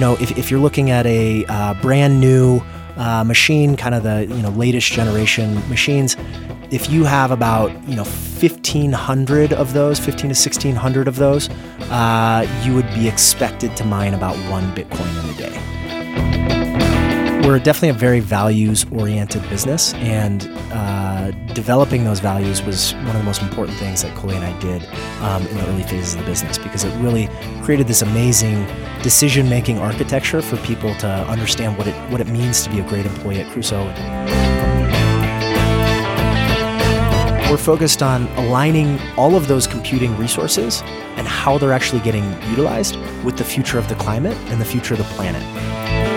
you know, if, if you're looking at a uh, brand new uh, machine, kind of the you know latest generation machines, if you have about you know 1,500 of those, 15 to 1,600 of those, uh, you would be expected to mine about one Bitcoin in a day. We're definitely a very values oriented business, and uh, developing those values was one of the most important things that Cully and I did um, in the early phases of the business because it really created this amazing decision making architecture for people to understand what it, what it means to be a great employee at Crusoe. We're focused on aligning all of those computing resources and how they're actually getting utilized with the future of the climate and the future of the planet.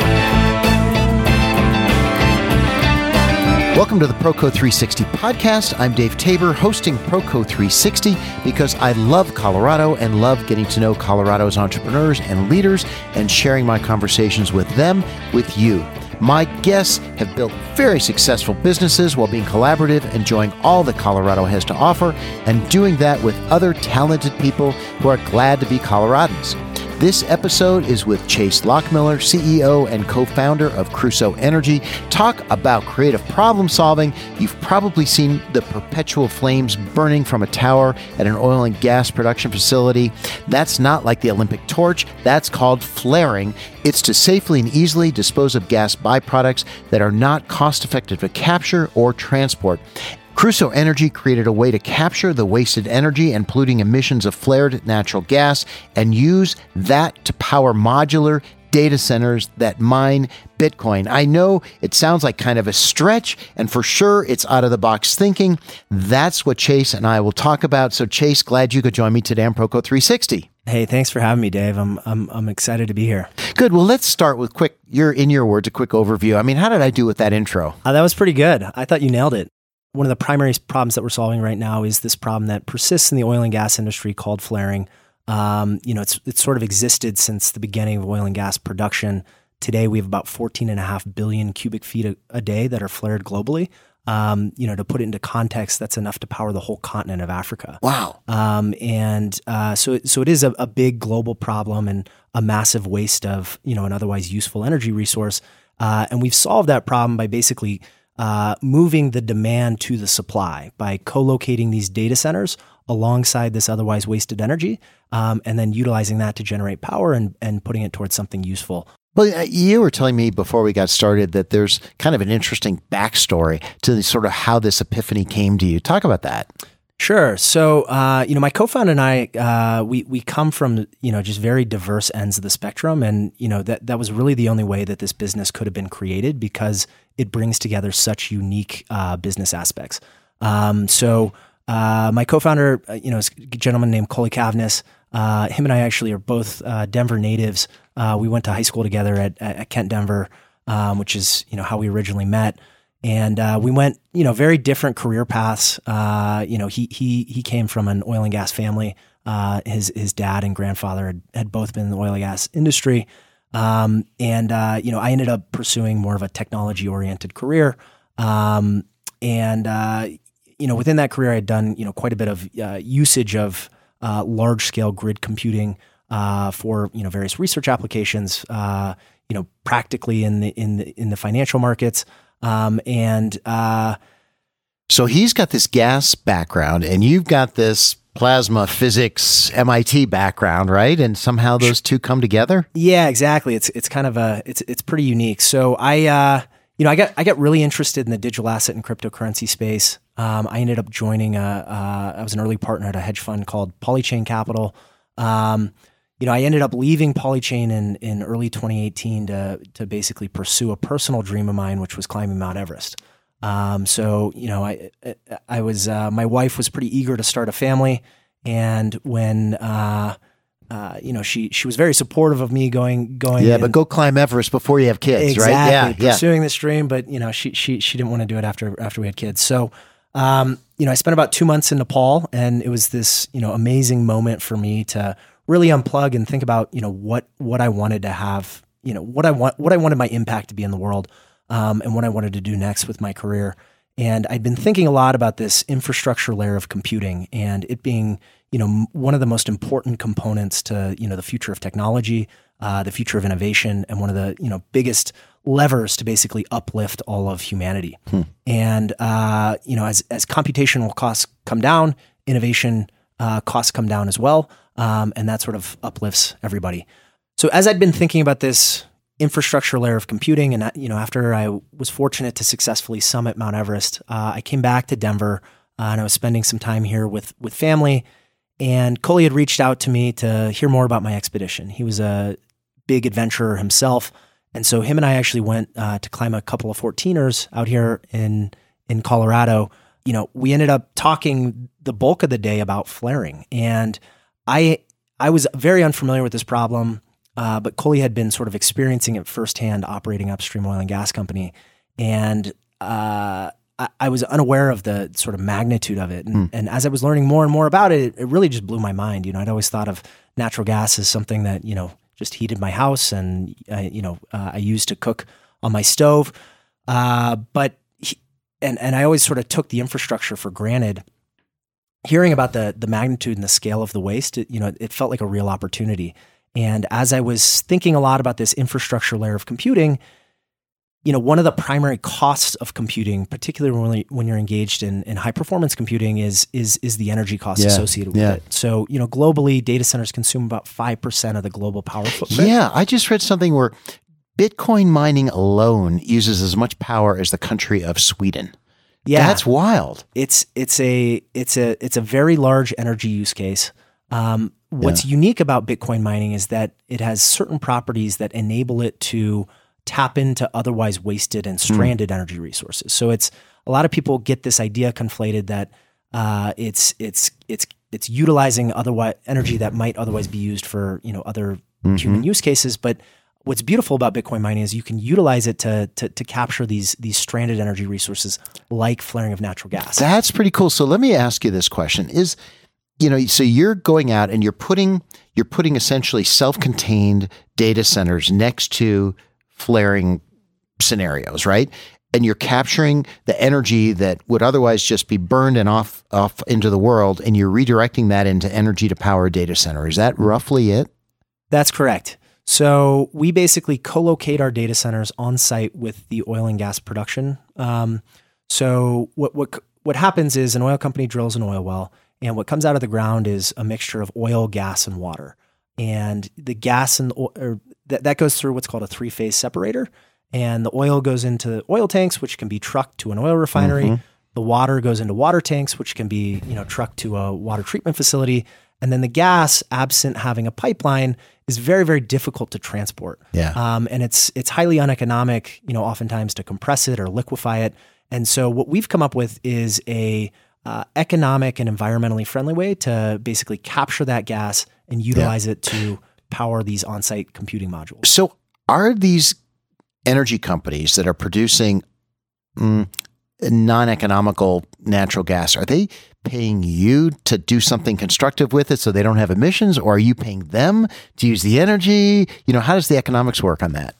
Welcome to the Proco 360 podcast. I'm Dave Tabor, hosting Proco 360 because I love Colorado and love getting to know Colorado's entrepreneurs and leaders and sharing my conversations with them with you. My guests have built very successful businesses while being collaborative, enjoying all that Colorado has to offer, and doing that with other talented people who are glad to be Coloradans. This episode is with Chase Lochmiller, CEO and co founder of Crusoe Energy. Talk about creative problem solving. You've probably seen the perpetual flames burning from a tower at an oil and gas production facility. That's not like the Olympic torch, that's called flaring. It's to safely and easily dispose of gas byproducts that are not cost effective to capture or transport. Crusoe Energy created a way to capture the wasted energy and polluting emissions of flared natural gas and use that to power modular data centers that mine Bitcoin. I know it sounds like kind of a stretch, and for sure it's out of the box thinking. That's what Chase and I will talk about. So, Chase, glad you could join me today on Proco 360. Hey, thanks for having me, Dave. I'm I'm I'm excited to be here. Good. Well, let's start with quick. Your in your words, a quick overview. I mean, how did I do with that intro? Uh, that was pretty good. I thought you nailed it one of the primary problems that we're solving right now is this problem that persists in the oil and gas industry called flaring. Um, you know, it's it's sort of existed since the beginning of oil and gas production. Today, we have about 14 and a half billion cubic feet a, a day that are flared globally. Um, you know, to put it into context, that's enough to power the whole continent of Africa. Wow. Um, and uh, so, so it is a, a, big global problem and a massive waste of you know an otherwise useful energy resource. Uh, and we've solved that problem by basically uh, moving the demand to the supply by co-locating these data centers alongside this otherwise wasted energy, um, and then utilizing that to generate power and, and putting it towards something useful. Well, uh, you were telling me before we got started that there's kind of an interesting backstory to the, sort of how this epiphany came to you. Talk about that. Sure. So, uh, you know, my co-founder and I, uh, we we come from you know just very diverse ends of the spectrum, and you know that that was really the only way that this business could have been created because it brings together such unique uh, business aspects. Um, so, uh, my co-founder, uh, you know, is a gentleman named Cully Cavness. Uh, him and I actually are both Denver natives. we went to high school together at, at Kent Denver, um, which is you know how we originally met and uh, we went, you know, very different career paths. Uh, you know, he he he came from an oil and gas family. Uh, his his dad and grandfather had, had, both been in the oil and gas industry, um, and uh, you know, I ended up pursuing more of a technology oriented career. Um, and uh, you know, within that career, I had done you know quite a bit of uh, usage of large scale grid computing for you know various research applications. you know, practically in the in the in the financial markets. Um, and uh, so he's got this gas background, and you've got this plasma physics MIT background, right? And somehow those two come together. Yeah, exactly. It's it's kind of a it's it's pretty unique. So I uh, you know I got I got really interested in the digital asset and cryptocurrency space. Um, I ended up joining a uh, I was an early partner at a hedge fund called Polychain Capital. Um, you know, I ended up leaving Polychain in, in early 2018 to, to basically pursue a personal dream of mine, which was climbing Mount Everest. Um, so, you know, I, I was, uh, my wife was pretty eager to start a family. And when, uh, uh, you know, she she was very supportive of me going going. Yeah, but go climb Everest before you have kids, exactly, right? Yeah, pursuing yeah. this dream, but you know, she she she didn't want to do it after after we had kids. So, um, you know, I spent about two months in Nepal, and it was this you know amazing moment for me to really unplug and think about you know what what I wanted to have you know what I want what I wanted my impact to be in the world um, and what I wanted to do next with my career And I'd been thinking a lot about this infrastructure layer of computing and it being, you know, one of the most important components to, you know, the future of technology, uh, the future of innovation, and one of the, you know, biggest levers to basically uplift all of humanity. Hmm. And uh, you know, as as computational costs come down, innovation uh, costs come down as well, um, and that sort of uplifts everybody. So as I'd been thinking about this infrastructure layer of computing, and you know, after I was fortunate to successfully summit Mount Everest, uh, I came back to Denver, uh, and I was spending some time here with with family. And Cully had reached out to me to hear more about my expedition. He was a big adventurer himself. And so him and I actually went uh, to climb a couple of 14ers out here in in Colorado. You know, we ended up talking the bulk of the day about flaring, and I I was very unfamiliar with this problem, uh, but Cully had been sort of experiencing it firsthand, operating upstream oil and gas company, and uh, I, I, was unaware of the sort of magnitude of it. And, mm. and as I was learning more and more about it, it, really just blew my mind. You know, I'd always thought of natural gas as something that you know just heated my house and uh, you know uh, I used to cook on my stove. Uh, but he, and and I always sort of took the infrastructure for granted. Hearing about the the magnitude and the scale of the waste, it, you know, it felt like a real opportunity. And as I was thinking a lot about this infrastructure layer of computing, you know, one of the primary costs of computing, particularly when, when you're engaged in, in high performance computing, is is is the energy cost yeah, associated with yeah. it. So, you know, globally, data centers consume about five percent of the global power footprint. Yeah, I just read something where Bitcoin mining alone uses as much power as the country of Sweden. Yeah, that's wild. It's it's a it's a it's a very large energy use case. Um, what's yeah. unique about Bitcoin mining is that it has certain properties that enable it to tap into otherwise wasted and hmm. stranded mm. energy resources. So it's a lot of people get this idea conflated that uh, it's it's it's it's utilizing otherwise energy that might otherwise be used for you know other mm-hmm. human use cases, but what's beautiful about Bitcoin mining is you can utilize it to, to, to capture these these stranded energy resources like flaring of natural gas. That's pretty cool. So let me ask you this question: Is you know, so you're going out and you're putting you're putting essentially self-contained data centers next to flaring scenarios, right? And you're capturing the energy that would otherwise just be burned and off off into the world, and you're redirecting that into energy to power a data center. Is that roughly it? That's correct. So we basically co-locate our data centers on site with the oil and gas production. Um, so what what what happens is an oil company drills an oil well, and what comes out of the ground is a mixture of oil, gas, and water. And the gas and or that, that goes through what's called a three phase separator. And the oil goes into oil tanks, which can be trucked to an oil refinery. Mm-hmm. The water goes into water tanks, which can be you know trucked to a water treatment facility. And then the gas, absent having a pipeline, is very very difficult to transport. Yeah. Um, and it's it's highly uneconomic, you know, oftentimes to compress it or liquefy it. And so what we've come up with is a uh, economic and environmentally friendly way to basically capture that gas and utilize yeah. it to power these on-site computing modules. So, are these energy companies that are producing mm, non-economical natural gas are they paying you to do something constructive with it so they don't have emissions or are you paying them to use the energy you know how does the economics work on that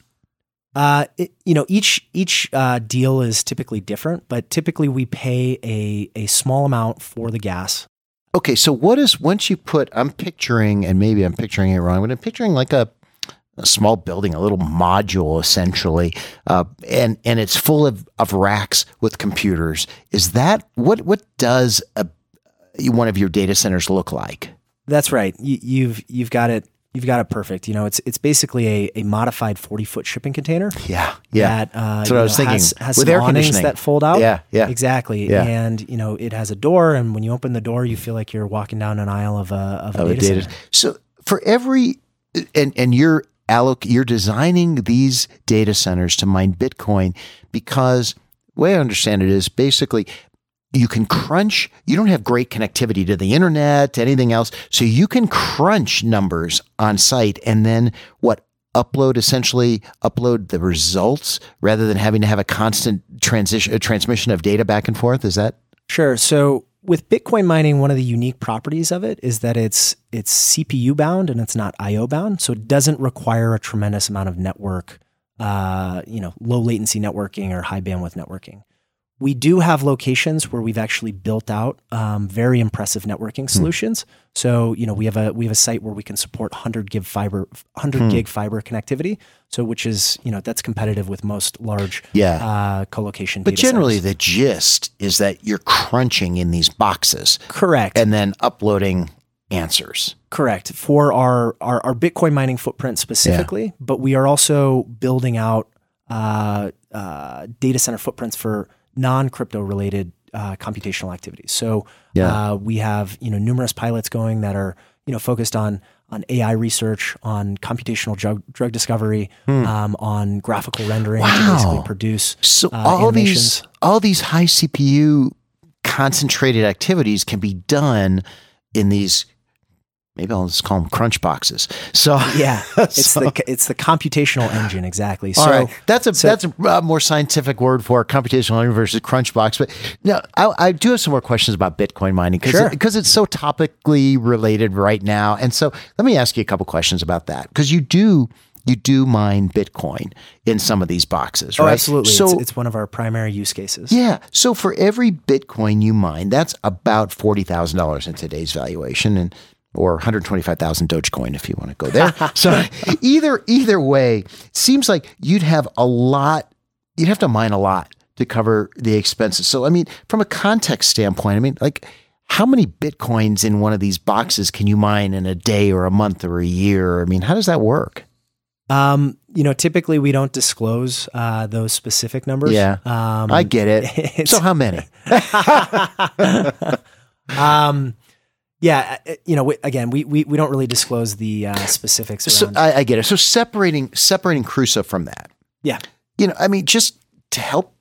uh, it, you know, each each uh, deal is typically different, but typically we pay a a small amount for the gas. Okay, so what is once you put? I'm picturing, and maybe I'm picturing it wrong, but I'm picturing like a, a small building, a little module essentially, uh, and and it's full of, of racks with computers. Is that what what does a one of your data centers look like? That's right. You, you've you've got it You've got it perfect. You know, it's it's basically a, a modified forty foot shipping container. Yeah, yeah. That, uh, That's what I was know, thinking. Has, has With air conditioning that fold out. Yeah, yeah. Exactly. Yeah. And you know, it has a door, and when you open the door, you feel like you're walking down an aisle of a of a, data, data center. So for every and and you're alloc you're designing these data centers to mine Bitcoin because the way I understand it is basically you can crunch. You don't have great connectivity to the internet, to anything else. So you can crunch numbers on site and then what? Upload essentially upload the results rather than having to have a constant transition, a transmission of data back and forth. Is that sure? So with Bitcoin mining, one of the unique properties of it is that it's it's CPU bound and it's not IO bound, so it doesn't require a tremendous amount of network, uh, you know, low latency networking or high bandwidth networking we do have locations where we've actually built out um, very impressive networking solutions. So you know we have a we have a site where we can support 100 gig fiber 100 gig fiber connectivity. So which is you know that's competitive with most large Yeah. uh, co-location. But data generally, centers. the gist is that you're crunching in these boxes correct. and then uploading answers. Correct for our, our our Bitcoin mining footprint specifically, but we are also building out uh, uh, data center footprints for non crypto related uh, computational activities. So Yeah. uh, we have you know numerous pilots going that are you know focused on on AI research, on computational drug drug discovery, um, on graphical rendering to Hmm. Basically produce So uh, all animations. these all these high CPU concentrated activities can be done in these. Maybe I'll just call them crunch boxes. So Yeah, it's So- the it's the computational engine exactly. All so right, that's a so- that's a uh, more scientific word for computational engine versus Crunchbox. But no, I, I do have some more questions about Bitcoin mining because Sure. because it's so topically related right now. And so let me ask you a couple questions about that because you do you do mine Bitcoin in some of these boxes, Oh, absolutely. So it's, it's one of our primary use cases. yeah, so for every Bitcoin you mine, that's about forty thousand dollars in today's valuation, and or one hundred twenty-five thousand Dogecoin if you want to go there. so either either way, seems like you'd have a lot. You'd have to mine a lot to cover the expenses. So I mean, from a context standpoint, I mean, like. How many bitcoins in one of these boxes can you mine in a day or a month or a year? I mean, how does that work? Um, you know, typically we don't disclose uh, those specific numbers. Yeah. Um, I get it. So how many? um, yeah, uh, you know, again, we, we we don't really disclose the uh, specifics So. I, I get it. So separating separating Crusoe from that. yeah, you know, I mean, just to help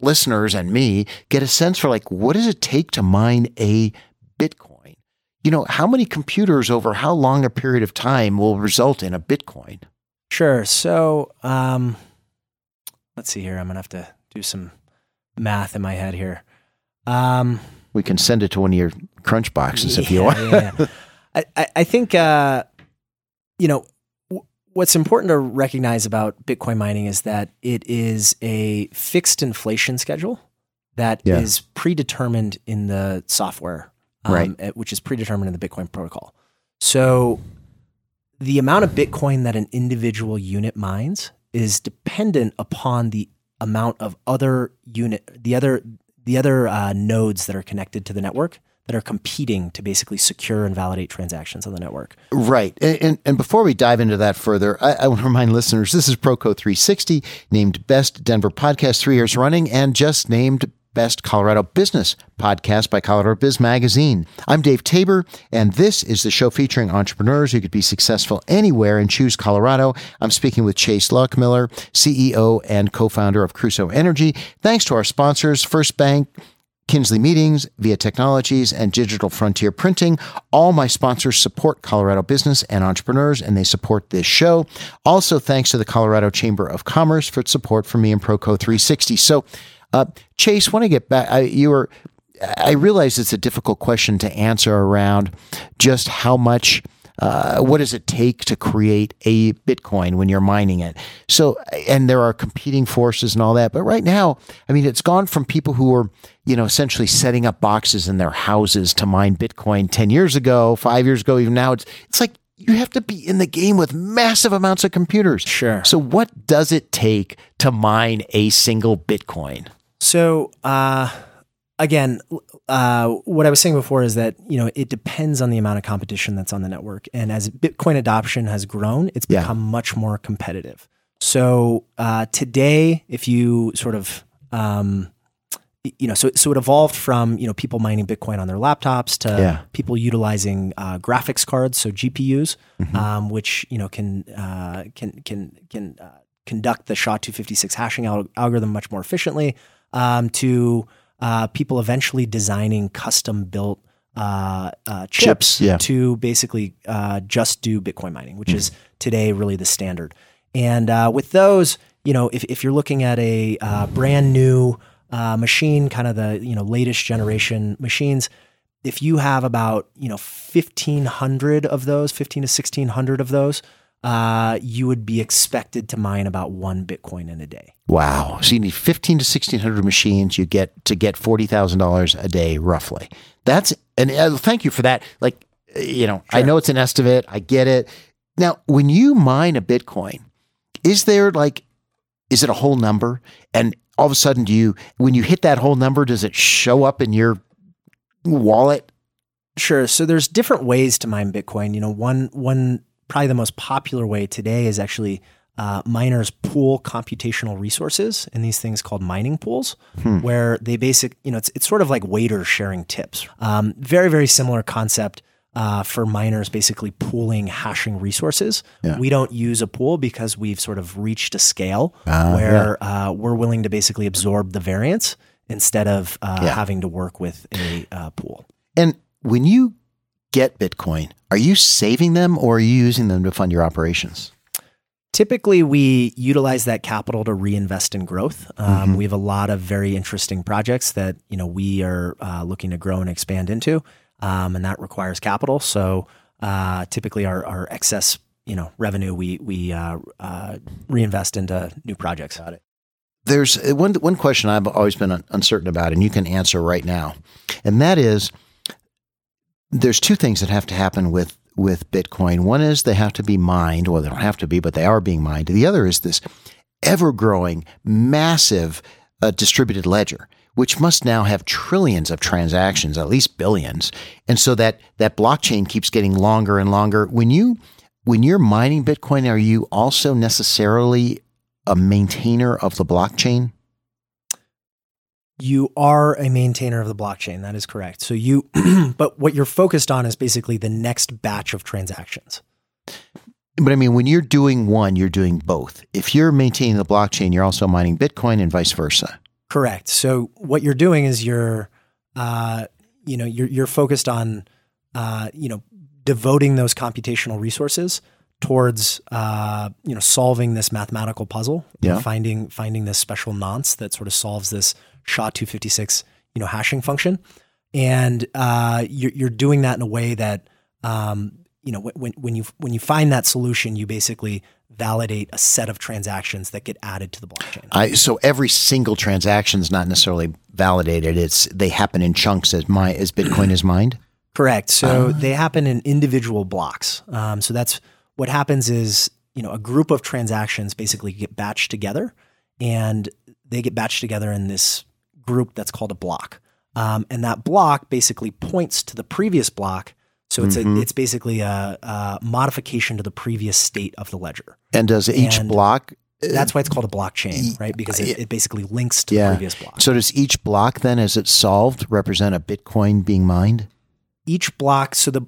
listeners and me get a sense for like, what does it take to mine a Bitcoin? You know, how many computers over how long a period of time will result in a Bitcoin? sure. So, um, let's see here. I'm gonna have to do some math in my head here. Um, We can send it to one of your crunch boxes if you want. yeah, yeah. I, I, think, uh, you know, w- what's important to recognize about Bitcoin mining is that it is a fixed inflation schedule that is Yeah. predetermined in the software, um, Right. eh, which is predetermined in the Bitcoin protocol. So the amount of Bitcoin that an individual unit mines is dependent upon the amount of other unit, the other, the other uh, nodes that are connected to the network that are competing to basically secure and validate transactions on the network. Right. And, and, and before we dive into that further, I, I want to remind listeners this is Proco 360, named Best Denver Podcast three years running, and just named Best Colorado Business Podcast by Colorado Biz Magazine. I'm Dave Tabor, and this is the show featuring entrepreneurs who could be successful anywhere and choose Colorado. I'm speaking with Chase Lochmiller, CEO and co founder of Crusoe Energy. Thanks to our sponsors, First Bank. Kinsley Meetings, Via Technologies, and Digital Frontier Printing. All my sponsors support Colorado business and entrepreneurs, and they support this show. Also, thanks to the Colorado Chamber of Commerce for its support for me and Proco 360. So, uh, Chase, when I get back, I, you were. I realize it's a difficult question to answer around just how much. Uh, what does it take to create a Bitcoin when you're mining it? So, and there are competing forces and all that. But right now, I mean, it's gone from people who were, you know, essentially setting up boxes in their houses to mine Bitcoin 10 years ago, five years ago, even now. It's, it's like you have to be in the game with massive amounts of computers. Sure. So, what does it take to mine a single Bitcoin? So, uh, again, uh, what I was saying before is that you know it depends on the amount of competition that's on the network, and as Bitcoin adoption has grown, it's Yeah. become much more competitive. So uh, today, if you sort of um, you know, so so it evolved from you know people mining Bitcoin on their laptops to Yeah. people utilizing uh, graphics cards, so GPUs, Mm-hmm. um, which you know can uh, can can can uh, conduct the SHA-256 hashing al- algorithm much more efficiently. Um, to uh, people eventually designing custom built uh, uh, chips, Chips, yeah. to basically uh, just do Bitcoin mining, which is today really the standard. And uh, with those, you know, if, if you're looking at a uh, brand new uh, machine, kind of the you know latest generation machines, if you have about you know 1500 of those 15 to 1600 of those uh, you would be expected to mine about one Bitcoin in a day. Wow. So you need 15 to 1600 machines you get to get $40,000 a day roughly. That's, and uh, thank you for that. Like, uh, you know, I know it's an estimate. I get it. Now, when you mine a Bitcoin, is there like, is it a whole number? And all of a sudden, do you, when you hit that whole number, does it show up in your wallet? Sure. So there's different ways to mine Bitcoin. You know, one one probably the most popular way today is actually uh, miners pool computational resources in these things called mining pools, where they basic, you know, it's it's sort of like waiters sharing tips. Um, very very similar concept. Uh, for miners basically pooling hashing resources. Yeah. We don't use a pool because we've sort of reached a scale Ah, where uh, we're willing to basically absorb the variance instead of uh, Yeah. having to work with a uh, pool. And when you get Bitcoin, are you saving them or are you using them to fund your operations? Typically, we utilize that capital to reinvest in growth. Um, Mhm. We have a lot of very interesting projects that you know we are uh, looking to grow and expand into, um, and that requires capital. So uh, typically, our, our excess you know revenue we we uh, uh, reinvest into new projects. Got it. There's uh, one one question I've always been uncertain about, and you can answer right now, and that is there's two things that have to happen with with Bitcoin. One is they have to be mined. Well, they don't have to be, but they are being mined. The other is this ever growing, massive uh, distributed ledger, which must now have trillions of transactions, at least billions, and so that that blockchain keeps getting longer and longer. When you when you're mining Bitcoin, are you also necessarily a maintainer of the blockchain? You are a maintainer of the blockchain. That is correct. So you, but what you're focused on is basically the next batch of transactions. But I mean, when you're doing one, you're doing both. If you're maintaining the blockchain, you're also mining Bitcoin and vice versa. Correct. So what you're doing is you're, uh, you know, you're you're focused on, uh, you know, devoting those computational resources towards, uh, you know, solving this mathematical puzzle. Yeah. Finding finding this special nonce that sort of solves this SHA-256, you know, hashing function, and uh, you're you're doing that in a way that, um, you know, when when you when you find that solution, you basically validate a set of transactions that get added to the blockchain. I, so every single transaction is not necessarily validated. It's they happen in chunks as my as Bitcoin is mined. Correct. So Ah. they happen in individual blocks. Um, so that's what happens is you know a group of transactions basically get batched together, and they get batched together in this group that's called a block. Um, and that block basically points to the previous block. So it's Mhm. a it's basically a, a modification to the previous state of the ledger. And does each And block? That's why it's called a blockchain, right? Because it, it basically links to Yeah. the previous block. So does each block then, as it's solved, represent a Bitcoin being mined? each block so the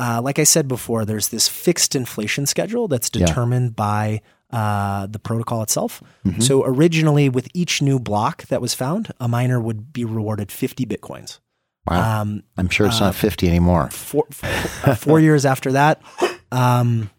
uh, like i said before there's this fixed inflation schedule that's Yeah. determined by uh, the protocol itself Mhm. so originally with each new block that was found a miner would be rewarded 50 bitcoins Wow. um, I'm sure it's uh, not 50 anymore. four, four, four years after that um,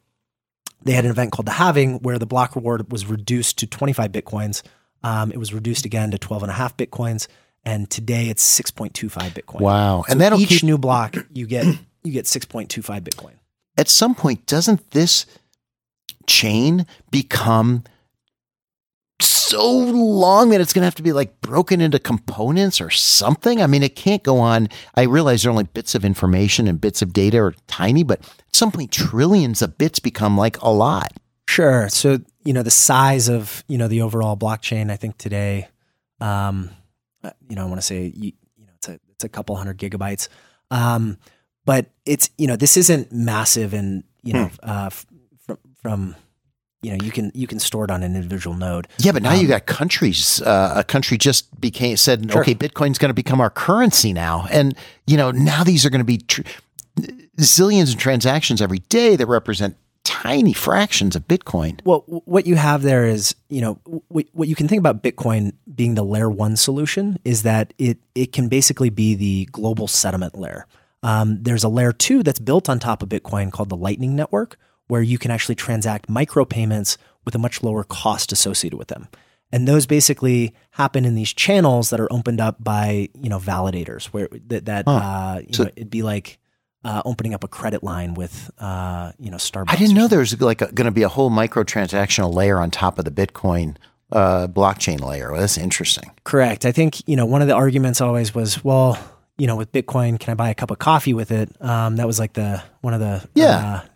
they had an event called the halving where the block reward was reduced to 25 bitcoins um, it was reduced again to 12 and a half bitcoins and today it's 6.25 bitcoin Wow. So and that'll each keep, new block you get you get 6.25 bitcoin at some point, doesn't this chain become so long that it's going to have to be like broken into components or something? I mean, it can't go on. I realize there are only bits of information and bits of data are tiny, but at some point, trillions of bits become like a lot. Sure. So, you know, the size of, you know, the overall blockchain, I think today, um, uh, you know, I want to say, you, you know, it's a, it's a couple hundred gigabytes. Um, but it's, you know, this isn't massive and, you know, uh, f- from, you know, you can, you can store it on an individual node. Yeah, but now you Um, got countries. Uh, a country just became said, Sure. okay, Bitcoin's going to become our currency now, and you know now these are going to be tr- zillions of transactions every day that represent tiny fractions of Bitcoin. Well, what you have there is, you know, w- what you can think about Bitcoin being the layer one solution is that it it can basically be the global settlement layer. Um, there's a layer two that's built on top of Bitcoin called the Lightning Network, where you can actually transact micropayments with a much lower cost associated with them. And those basically happen in these channels that are opened up by you know validators, where that, that Huh. uh, you So- know it'd be like uh, opening up a credit line with, uh, you know, Starbucks. I didn't know there was like going to be a whole microtransactional layer on top of the Bitcoin uh, blockchain layer. Well, that's interesting. Correct. I think you know one of the arguments always was, well, you know, with Bitcoin, can I buy a cup of coffee with it? Um, that was like the one of the yeah. Uh,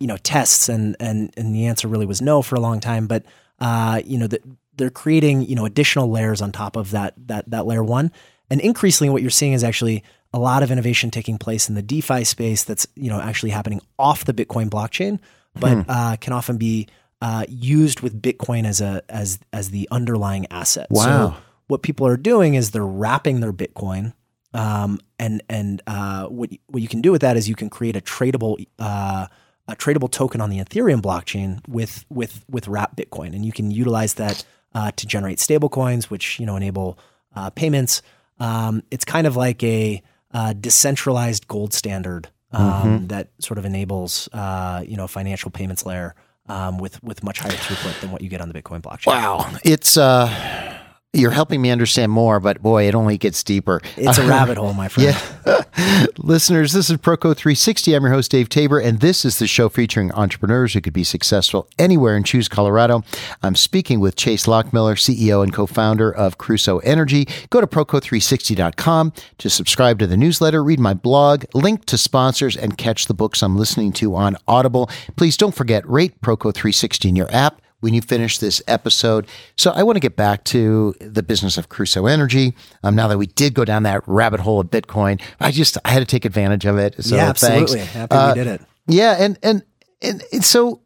you know tests, and and and the answer really was no for a long time. But uh, you know, the, they're creating you know additional layers on top of that that that layer one, and increasingly, what you're seeing is actually a lot of innovation taking place in the DeFi space. That's you know actually happening off the Bitcoin blockchain, but hmm. uh, can often be uh, used with Bitcoin as a as as the underlying asset. Wow. So what people are doing is they're wrapping their Bitcoin, um, and and uh, what what you can do with that is you can create a tradable uh, a tradable token on the Ethereum blockchain with with with wrap Bitcoin, and you can utilize that uh, to generate stablecoins, which you know enable uh, payments. Um, it's kind of like a uh, decentralized gold standard um, mm-hmm. that sort of enables you know financial payments layer um, with with much higher throughput than what you get on the Bitcoin blockchain. Wow, it's uh, you're helping me understand more, but boy, it only gets deeper. It's a rabbit hole, my friend. Yeah. Listeners, this is Proco 360. I'm your host, Dave Tabor, and this is the show featuring entrepreneurs who could be successful anywhere and choose Colorado. I'm speaking with Chase Lochmiller, CEO and co founder of Crusoe Energy. Go to Proco360.com to subscribe to the newsletter, read my blog, link to sponsors, and catch the books I'm listening to on Audible. Please don't forget, rate Proco 360 in your app when you finish this episode. So I want to get back to the business of Crusoe Energy. Um, now that we did go down that rabbit hole of Bitcoin, I just I had to take advantage of it. So yeah, absolutely. Thanks. Happy uh, we did it. Yeah, and, and and and so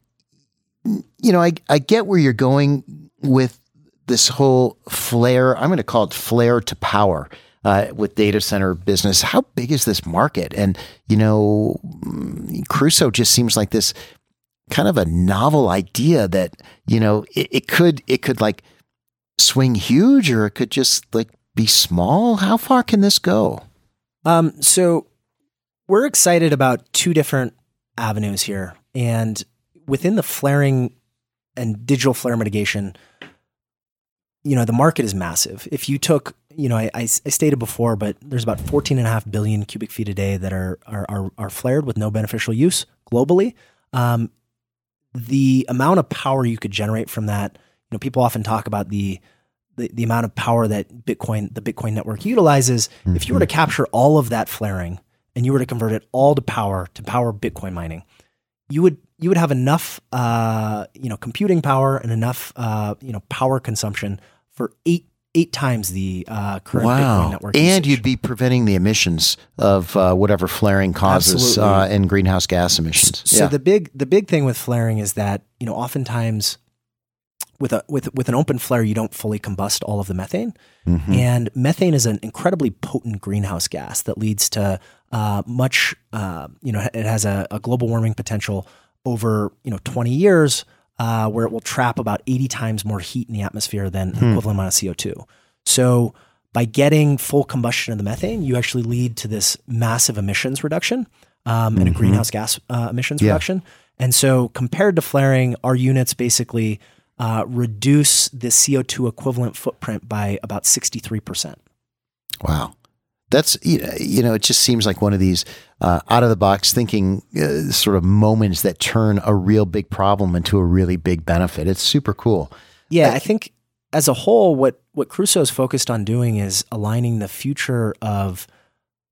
you know, I I get where you're going with this whole flare. I'm going to call it flare to power. Uh, with data center business, how big is this market? And you know, Crusoe just seems like this kind of a novel idea that you know it, it could it could like swing huge or it could just like be small. How far can this go? Um so we're excited about two different avenues here. And within the flaring and digital flare mitigation you know the market is massive. If you took you know I, I, I stated before but there's about 14 and a half billion cubic feet a day that are are, are, are flared with no beneficial use globally. Um, the amount of power you could generate from that, you know, people often talk about the the, the amount of power that Bitcoin, the Bitcoin network utilizes. Mm-hmm. If you were to mm-hmm. capture all of that flaring and you were to convert it all to power to power Bitcoin mining, you would you would have enough uh, you know computing power and enough uh, you know power consumption for eight eight times the uh, current wow. Bitcoin network. And usage. you'd be preventing the emissions of uh, whatever flaring causes uh, and greenhouse gas emissions. So yeah. the big the big thing with flaring is that you know oftentimes with a with with an open flare you don't fully combust all of the methane, mm-hmm. and methane is an incredibly potent greenhouse gas that leads to uh, much uh, you know it has a, a global warming potential over you know 20 years uh, where it will trap about 80 times more heat in the atmosphere than hmm. equivalent amount of CO2. So by getting full combustion of the methane, you actually lead to this massive emissions reduction um, and mm-hmm. a greenhouse gas uh, emissions yeah. reduction. And so compared to flaring, our units basically uh, reduce the CO2 equivalent footprint by about 63%. Wow that's you know it just seems like one of these uh, out of the box thinking uh, sort of moments that turn a real big problem into a really big benefit it's super cool yeah i think as a whole what what crusoe is focused on doing is aligning the future of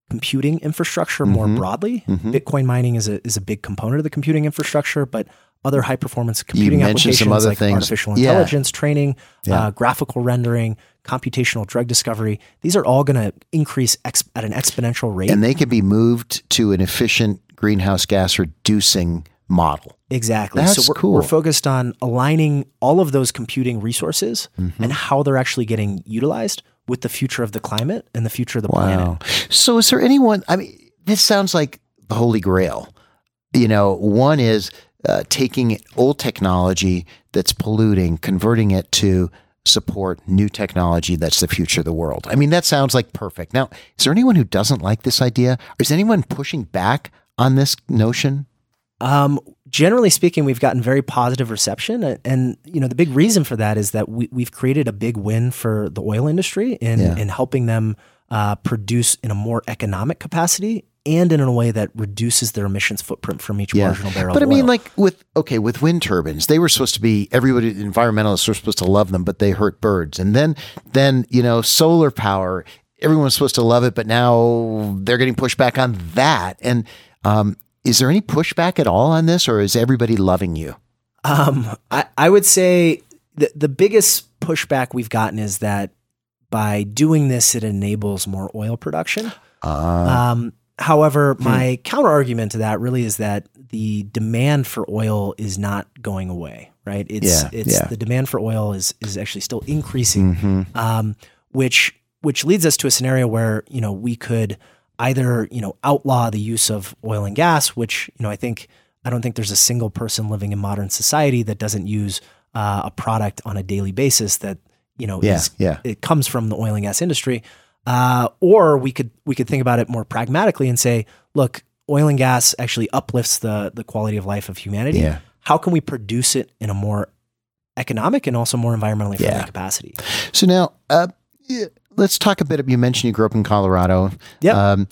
computing infrastructure mm-hmm. more broadly mm-hmm. bitcoin mining is a is a big component of the computing infrastructure but other high performance computing applications like things. artificial intelligence yeah. training, yeah. Uh, graphical rendering, computational drug discovery. These are all going to increase at an exponential rate. And they can be moved to an efficient greenhouse gas reducing model. Exactly. That's so we're, cool. we're focused on aligning all of those computing resources mm-hmm. and how they're actually getting utilized with the future of the climate and the future of the wow. planet. So is there anyone, I mean, this sounds like the holy grail. You know, one is uh, taking old technology that's polluting, converting it to support new technology that's the future of the world. I mean, that sounds like perfect. Now, is there anyone who doesn't like this idea? Is anyone pushing back on this notion? Um, generally speaking, we've gotten very positive reception, and you know the big reason for that is that we, we've created a big win for the oil industry in yeah. in helping them uh, produce in a more economic capacity and in a way that reduces their emissions footprint from each marginal barrel. But I mean, oil. like with okay, with wind turbines, they were supposed to be everybody. Environmentalists were supposed to love them, but they hurt birds. And then, then you know, solar power. Everyone's supposed to love it, but now they're getting pushed back on that. And um, is there any pushback at all on this, or is everybody loving you? Um, I, I would say the the biggest pushback we've gotten is that by doing this, it enables more oil production. Uh, Um, however, my counter argument to that really is that the demand for oil is not going away. Right? It's Yeah, it's yeah. the demand for oil is is actually still increasing. mhm. um, which which leads us to a scenario where you know we could either you know outlaw the use of oil and gas, which you know I think I don't think there's a single person living in modern society that doesn't use uh, a product on a daily basis that you know Yeah, is yeah. it comes from the oil and gas industry. Uh, or we could we could think about it more pragmatically and say, look, oil and gas actually uplifts the the quality of life of humanity. Yeah. How can we produce it in a more economic and also more environmentally friendly Yeah. capacity? So now, uh, let's talk a bit. You mentioned you grew up in Colorado. Yep. Um,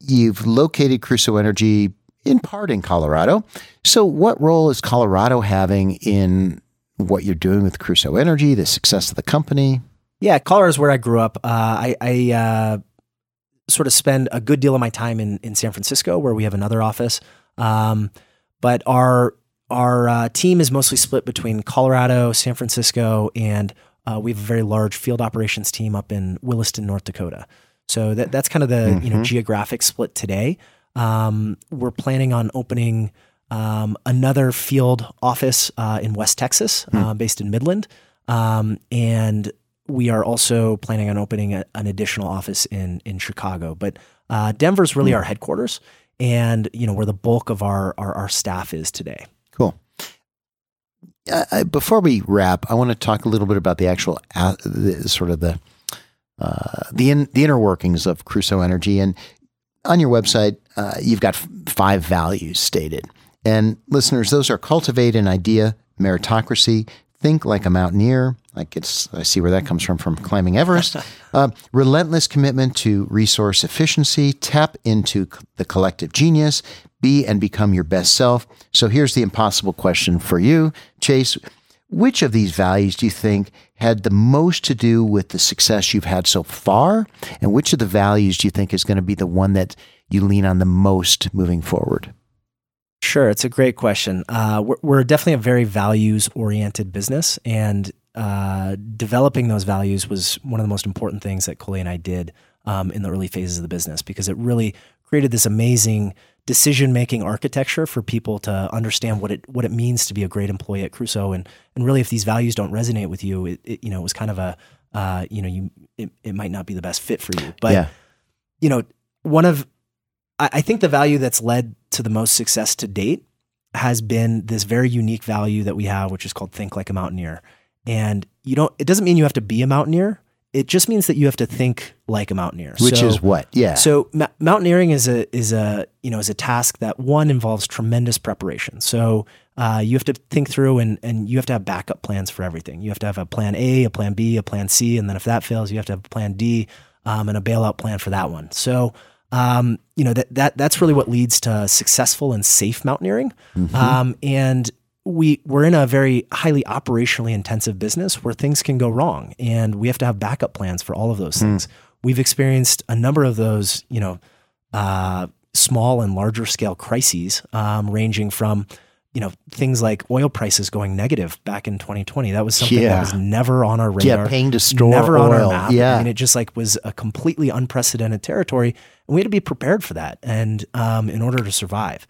you've located Crusoe Energy in part in Colorado. So, what role is Colorado having in what you're doing with Crusoe Energy, the success of the company? Yeah, Colorado is where I grew up. Uh, I, I uh, sort of spend a good deal of my time in, in San Francisco, where we have another office. Um, but our our uh, team is mostly split between Colorado, San Francisco, and uh, we have a very large field operations team up in Williston, North Dakota. So that that's kind of the you know geographic split today. Um, we're planning on opening um, another field office uh, in West Texas, uh, based in Midland, um, and we are also planning on opening a, an additional office in in Chicago. But uh, Denver's really our headquarters, and you know where the bulk of our our, our staff is today. Cool. I, before we wrap, I want to talk a little bit about the actual uh, the, sort of the uh, the in, the inner workings of Crusoe Energy. And on your website, uh, you've got f- five values stated. And listeners, those are cultivate an idea, meritocracy, think like a mountaineer. Like it's, I see where that comes from from climbing Everest. uh, relentless commitment to resource efficiency, tap into c- the collective genius, be and become your best self. So here's the impossible question for you, Chase. Which of these values do you think had the most to do with the success you've had so far? And which of the values do you think is going to be the one that you lean on the most moving forward? Sure, it's a great question. Uh, we're, we're definitely a very values oriented business, and uh, developing those values was one of the most important things that Cully and I did um, in the early phases of the business because it really created this amazing decision making architecture for people to understand what it what it means to be a great employee at Crusoe, and and really if these values don't resonate with you, it, it you know it was kind of a uh, you know you it, it might not be the best fit for you, but yeah. you know, one of I, I think the value that's led to the most success to date has been this very unique value that we have, which is called think like a mountaineer. And you don't it doesn't mean you have to be a mountaineer. It just means that you have to think like a mountaineer. Which So- is what? Yeah. so ma- mountaineering is a is a you know is a task that one involves tremendous preparation. So uh, you have to think through and and you have to have backup plans for everything. You have to have a plan A, a plan B, a plan C, and then if that fails, you have to have a plan D um, and a bailout plan for that one. So um, you know that that that's really what leads to successful and safe mountaineering. Um, and we we're in a very highly operationally intensive business where things can go wrong, and we have to have backup plans for all of those things. We've experienced a number of those, you know, uh, small and larger scale crises, um, ranging from you know things like oil prices going negative back in 2020. That was something Yeah. that was never on our yeah, radar paying to store never oil. on our map. Yeah. I mean, it just like was a completely unprecedented territory, and we had to be prepared for that, and um, in order to survive.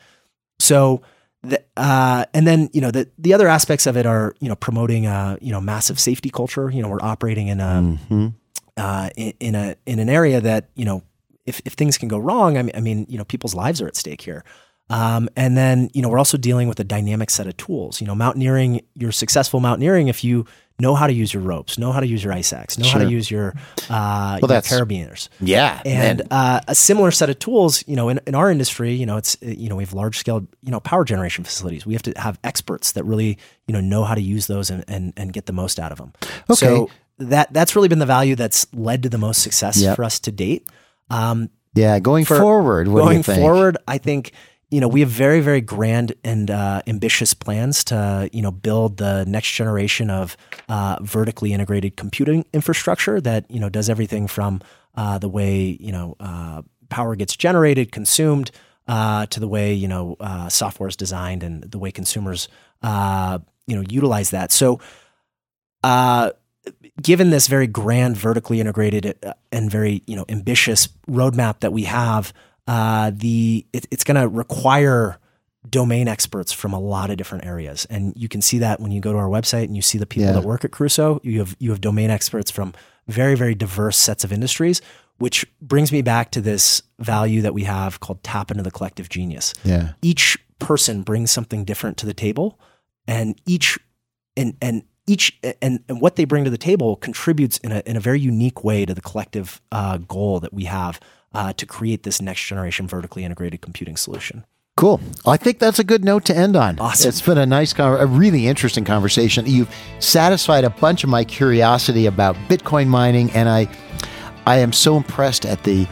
So, the, uh, and then you know the the other aspects of it are you know promoting a you know massive safety culture. You know, we're operating in a Mhm. uh, in, in a in an area that you know if if things can go wrong, I mean, I mean you know people's lives are at stake here. Um, and then you know we're also dealing with a dynamic set of tools. You know, mountaineering, you're successful mountaineering if you know how to use your ropes, know how to use your ice axe, know how to use your uh, your that's- carabiners. Yeah. And uh, a similar set of tools, you know, in, in our industry, you know, it's you know we have large scale, you know, power generation facilities. We have to have experts that really, you know, know how to use those and and, and get the most out of them. Okay. So that that's really been the value that's led to the most success Yep. for us to date. Um, Yeah, going For- forward, what do going you think? forward, I think you know we have very very grand and uh, ambitious plans to you know build the next generation of uh, vertically integrated computing infrastructure that you know does everything from uh, the way you know uh, power gets generated, consumed, uh, to the way you know uh, software is designed and the way consumers you know utilize that. So. Given this very grand vertically integrated and very you know ambitious roadmap that we have uh, the it, it's going to require domain experts from a lot of different areas and you can see that when you go to our website and you see the people Yeah. that work at crusoe you have you have domain experts from very very diverse sets of industries which brings me back to this value that we have called tap into the collective genius Yeah. each person brings something different to the table and each and and each and, and what they bring to the table contributes in a, in a very unique way to the collective uh, goal that we have uh, to create this next generation vertically integrated computing solution Cool. I think that's a good note to end on. Awesome. It's been a nice, a really interesting conversation. You've satisfied a bunch of my curiosity about Bitcoin mining, and I, I am so impressed at the,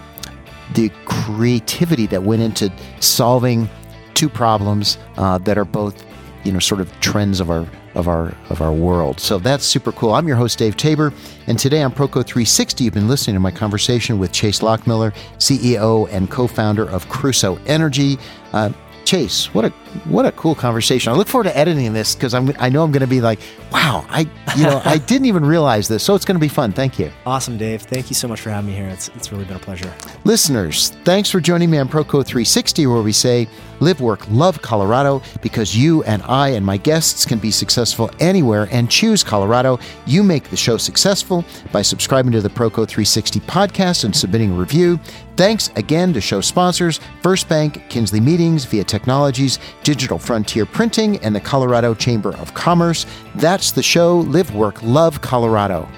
the creativity that went into solving two problems uh, that are both, you know, sort of trends of our of our of our world. So that's super cool. I'm your host Dave Tabor, and today on Proco 360, you've been listening to my conversation with Chase Lochmiller, CEO and co-founder of Crusoe Energy. Uh, Chase, what a what a cool conversation. I look forward to editing this because I'm I know I'm going to be like, wow, I you know I didn't even realize this. So it's going to be fun. Thank you. awesome dave thank you so much for having me here it's, it's really been a pleasure Listeners, thanks for joining me on Proco 360, where we say, live, work, love Colorado because you and I and my guests can be successful anywhere and choose Colorado. You make the show successful by subscribing to the Proco 360 podcast and submitting a review. Thanks again to show sponsors First Bank, Kinsley Meetings, Via Technologies, Digital Frontier Printing, and the Colorado Chamber of Commerce. That's the show, Live, Work, Love Colorado.